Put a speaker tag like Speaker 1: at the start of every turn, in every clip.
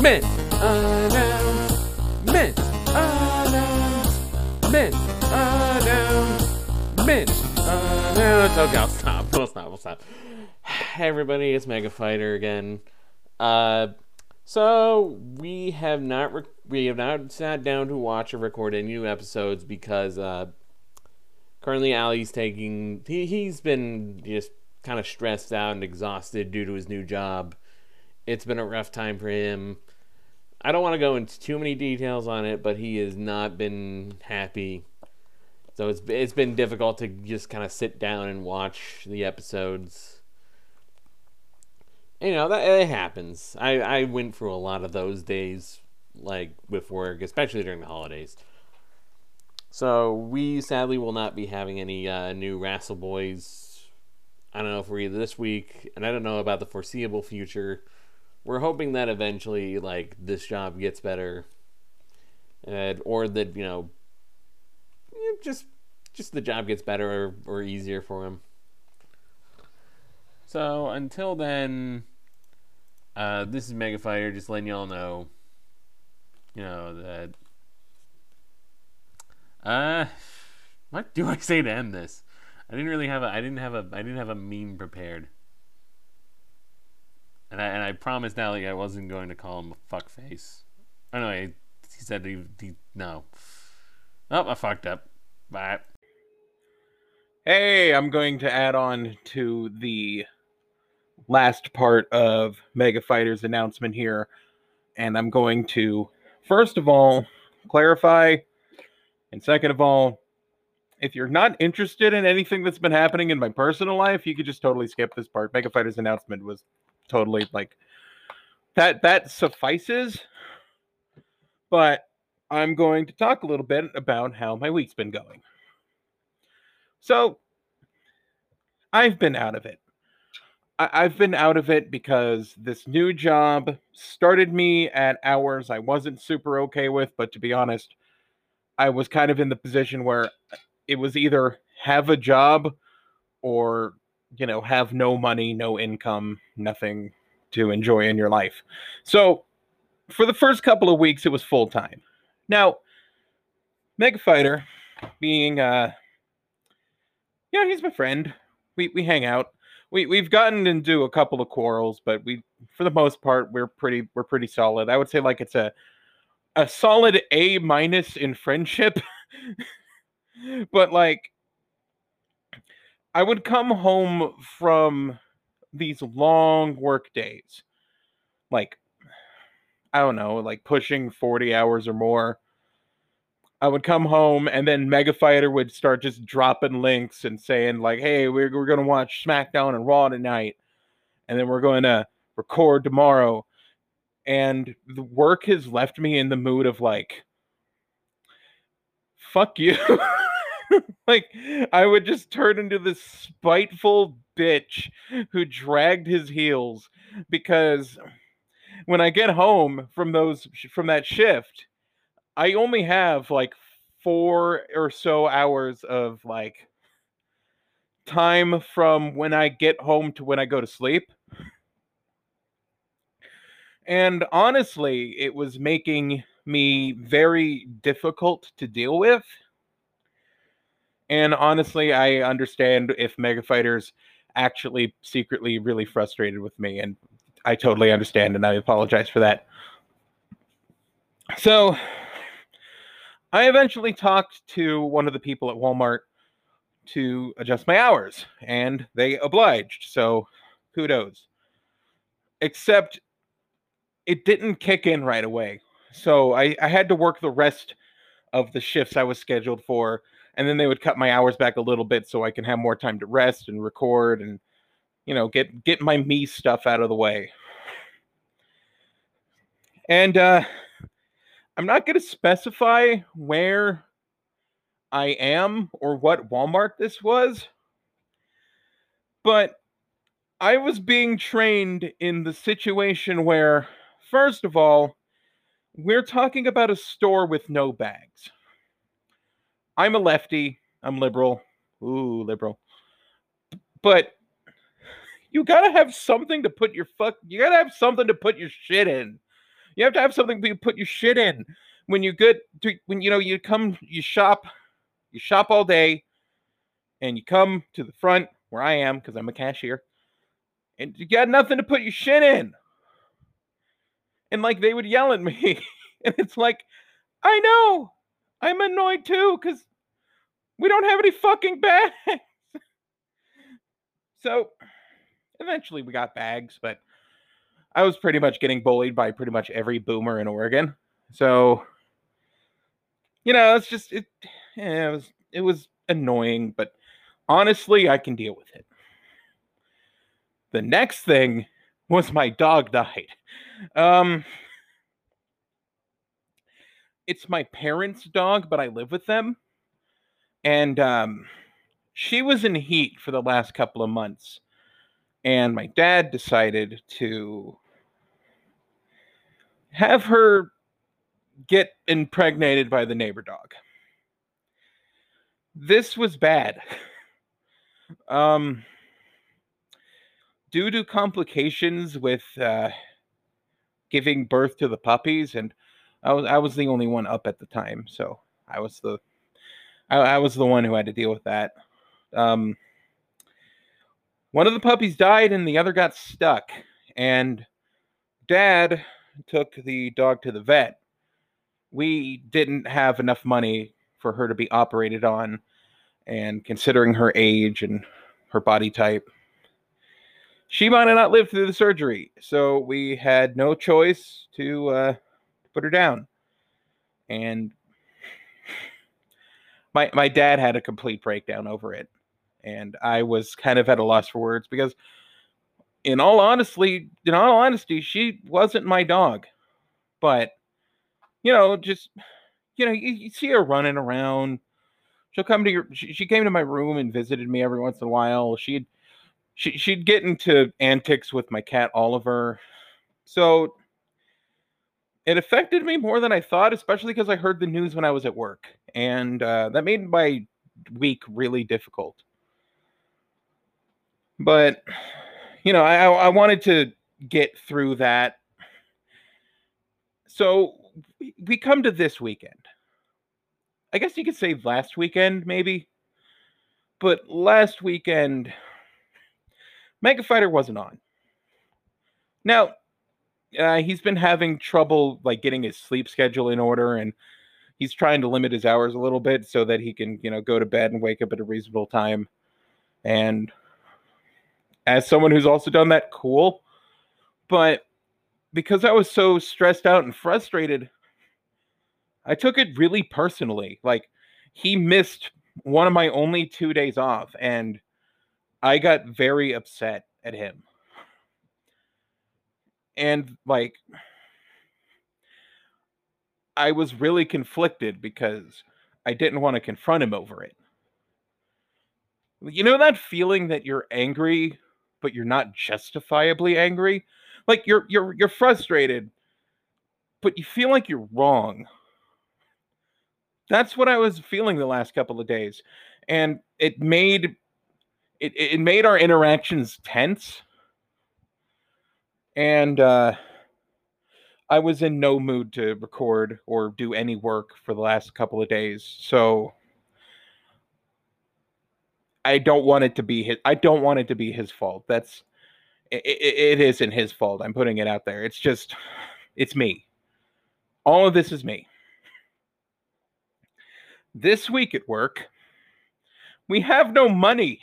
Speaker 1: Mint announcement. Announcement. Announcement. Announce. Okay, I'll stop. I'll stop. I'll stop. Hey everybody, it's Mega Fighter again. Uh, so we have not we have not sat down to watch or record any new episodes because uh, currently Ali's taking he he's been just kind of stressed out and exhausted due to his new job. It's been a rough time for him. I don't want to go into too many details on it, but he has not been happy. So it's it's been difficult to just kind of sit down and watch the episodes. You know that it happens. I I went through a lot of those days, like with work, especially during the holidays. So we sadly will not be having any uh, new Wrestle Boys. I don't know if for either this week, and I don't know about the foreseeable future. We're hoping that eventually, like this job gets better, and or that you know, just just the job gets better or, or easier for him. So until then, uh, this is Mega Fighter. Just letting y'all know, you know that. Uh, what do I say to end this? I didn't really have a. I didn't have a. I didn't have a meme prepared. And I and I promised Nally I wasn't going to call him a fuckface. Oh, anyway, he said he, he no. Oh, I fucked up. Bye.
Speaker 2: Hey, I'm going to add on to the last part of Mega Fighter's announcement here. And I'm going to, first of all, clarify. And second of all, if you're not interested in anything that's been happening in my personal life, you could just totally skip this part. Mega Fighter's announcement was totally like that that suffices. But I'm going to talk a little bit about how my week's been going. So, I've been out of it. I- have been out of it because this new job started me at hours I wasn't super okay with, but to be honest, I was kind of in the position where it was either have a job or, you know, have no money, no income, nothing to enjoy in your life. So, for the first couple of weeks, it was full time. Now, Mega Fighter, being uh, yeah, he's my friend. We we hang out. We we've gotten into a couple of quarrels, but we for the most part we're pretty we're pretty solid. I would say like it's a a solid A minus in friendship. but like I would come home from these long work days. Like I don't know, like pushing 40 hours or more I would come home and then Mega Fighter would start just dropping links and saying like, "Hey, we're we're gonna watch SmackDown and Raw tonight, and then we're going to record tomorrow." And the work has left me in the mood of like, "Fuck you." like I would just turn into this spiteful bitch who dragged his heels because when I get home from those from that shift I only have like four or so hours of like time from when I get home to when I go to sleep. And honestly, it was making me very difficult to deal with. And honestly, I understand if Mega Fighters actually secretly really frustrated with me. And I totally understand, and I apologize for that. So, I eventually talked to one of the people at Walmart to adjust my hours, and they obliged. So kudos. Except it didn't kick in right away. So I, I had to work the rest of the shifts I was scheduled for, and then they would cut my hours back a little bit so I can have more time to rest and record and you know get get my me stuff out of the way. And uh I'm not going to specify where I am or what Walmart this was, but I was being trained in the situation where, first of all, we're talking about a store with no bags. I'm a lefty, I'm liberal. Ooh, liberal. But you gotta have something to put your fuck you gotta have something to put your shit in You have to have something to put your shit in. When you get to, when you know you come, you shop, you shop all day, and you come to the front where I am because I'm a cashier, and you got nothing to put your shit in. And like they would yell at me, and it's like, I know, I'm annoyed too because we don't have any fucking bags. so eventually we got bags, but I was pretty much getting bullied by pretty much every boomer in Oregon. So you know, it's just it yeah, it was it was annoying, but honestly, I can deal with it. The next thing was my dog died. Um it's my parents' dog, but I live with them. And um she was in heat for the last couple of months. And my dad decided to have her get impregnated by the neighbor dog. This was bad. Um, due to complications with uh, giving birth to the puppies, and I was I was the only one up at the time, so I was the I, I was the one who had to deal with that. Um, one of the puppies died, and the other got stuck, and Dad took the dog to the vet. We didn't have enough money for her to be operated on and considering her age and her body type. She might have not lived through the surgery so we had no choice to uh, put her down. And my my dad had a complete breakdown over it and i was kind of at a loss for words because in all honestly in all honesty she wasn't my dog but you know, just you know, you, you see her running around. She'll come to your. She, she, came to my room and visited me every once in a while. She'd she she'd get into antics with my cat Oliver. So it affected me more than I thought, especially because I heard the news when I was at work, and uh, that made my week really difficult. But you know, I I wanted to get through that. So we come to this weekend. I guess you could say last weekend, maybe. But last weekend, Mega Fighter wasn't on. Now, uh, he's been having trouble like getting his sleep schedule in order, and he's trying to limit his hours a little bit so that he can, you know, go to bed and wake up at a reasonable time. And as someone who's also done that, cool. But because I was so stressed out and frustrated, I took it really personally. Like he missed one of my only two days off, and I got very upset at him. And like, I was really conflicted because I didn't want to confront him over it. You know that feeling that you're angry, but you're not justifiably angry? Like you're you're you're frustrated, but you feel like you're wrong that's what I was feeling the last couple of days, and it made it it made our interactions tense, and uh, I was in no mood to record or do any work for the last couple of days. So I don't want it to be his. I don't want it to be his fault. That's it, it, isn't his fault. I'm putting it out there. It's just it's me. All of this is me. This week at work, we have no money.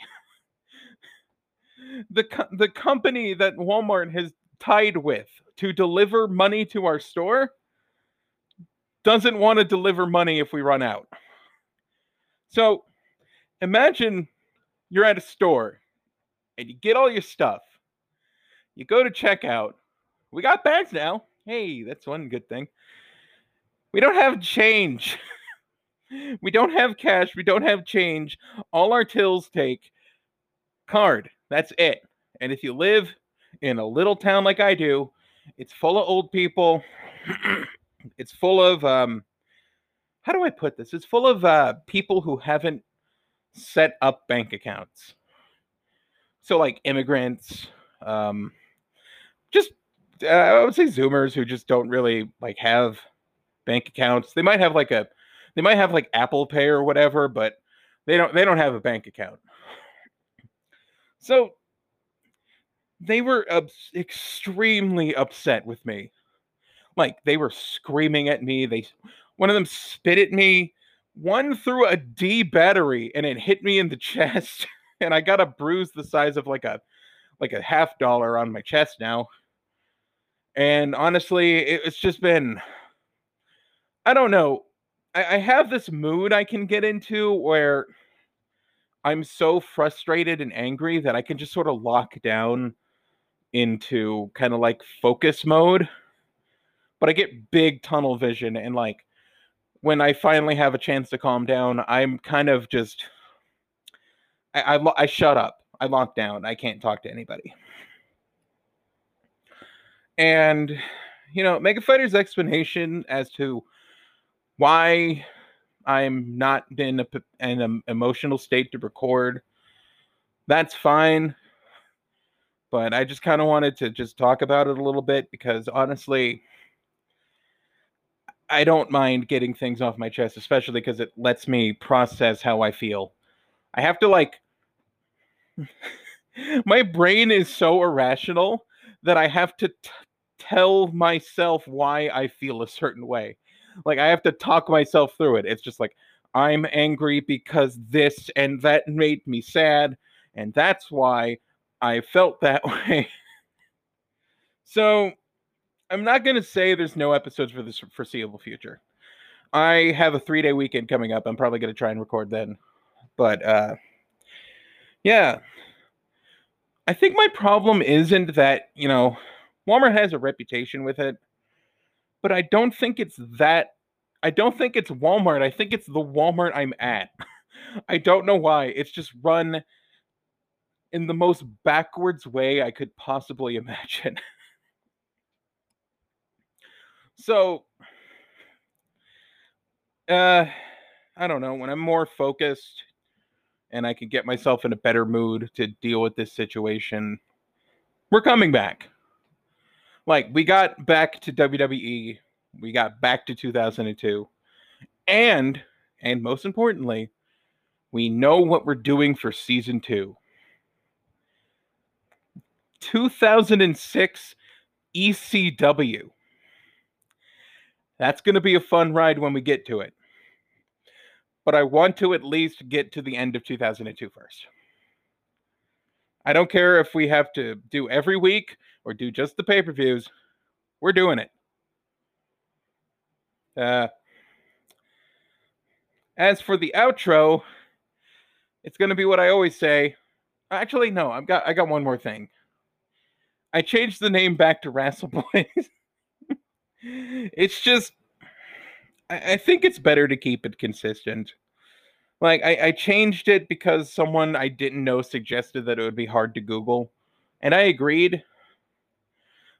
Speaker 2: The, co- the company that Walmart has tied with to deliver money to our store doesn't want to deliver money if we run out. So imagine you're at a store and you get all your stuff. You go to checkout. We got bags now. Hey, that's one good thing. We don't have change. we don't have cash. We don't have change. All our tills take card. That's it. And if you live in a little town like I do, it's full of old people. it's full of um how do I put this? It's full of uh people who haven't set up bank accounts. So like immigrants, um just uh, I would say Zoomers who just don't really like have bank accounts. They might have like a, they might have like Apple Pay or whatever, but they don't they don't have a bank account. So they were extremely upset with me. Like they were screaming at me. They one of them spit at me. One threw a D battery and it hit me in the chest, and I got a bruise the size of like a like a half dollar on my chest now. And honestly, it, it's just been I don't know. I, I have this mood I can get into where I'm so frustrated and angry that I can just sort of lock down into kind of like focus mode. But I get big tunnel vision and like when I finally have a chance to calm down, I'm kind of just I, I, I shut up. I lock down. I can't talk to anybody. And you know, Mega Fighter's explanation as to why I'm not in a, in an emotional state to record, that's fine. But I just kind of wanted to just talk about it a little bit because honestly, I don't mind getting things off my chest, especially because it lets me process how I feel. I have to like my brain is so irrational that I have to t- tell myself why I feel a certain way. Like I have to talk myself through it. It's just like I'm angry because this and that made me sad and that's why I felt that way. so I'm not going to say there's no episodes for this foreseeable future. I have a 3-day weekend coming up. I'm probably going to try and record then. But uh yeah. I think my problem isn't that, you know, Walmart has a reputation with it, but I don't think it's that. I don't think it's Walmart. I think it's the Walmart I'm at. I don't know why. It's just run in the most backwards way I could possibly imagine. so, uh, I don't know. When I'm more focused and I can get myself in a better mood to deal with this situation, we're coming back like we got back to WWE, we got back to 2002, and and most importantly, we know what we're doing for season 2. 2006 ECW. That's going to be a fun ride when we get to it. But I want to at least get to the end of 2002 first. I don't care if we have to do every week or do just the pay per views, we're doing it. Uh, as for the outro, it's going to be what I always say. Actually, no, I've got I got one more thing. I changed the name back to Wrestle Boys. it's just, I, I, think it's better to keep it consistent. Like I, I changed it because someone I didn't know suggested that it would be hard to Google, and I agreed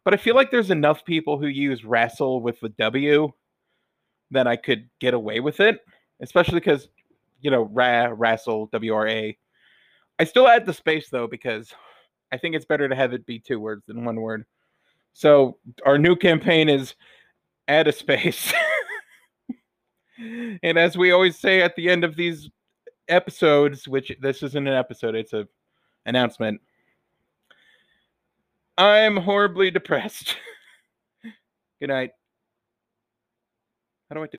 Speaker 2: but I feel like there's enough people who use wrestle with the W that I could get away with it, especially because you know ra wrestle W R A. I still add the space though because I think it's better to have it be two words than one word. So our new campaign is add a space. and as we always say at the end of these episodes, which this isn't an episode, it's a announcement. I'm horribly depressed. Good night. How do I do?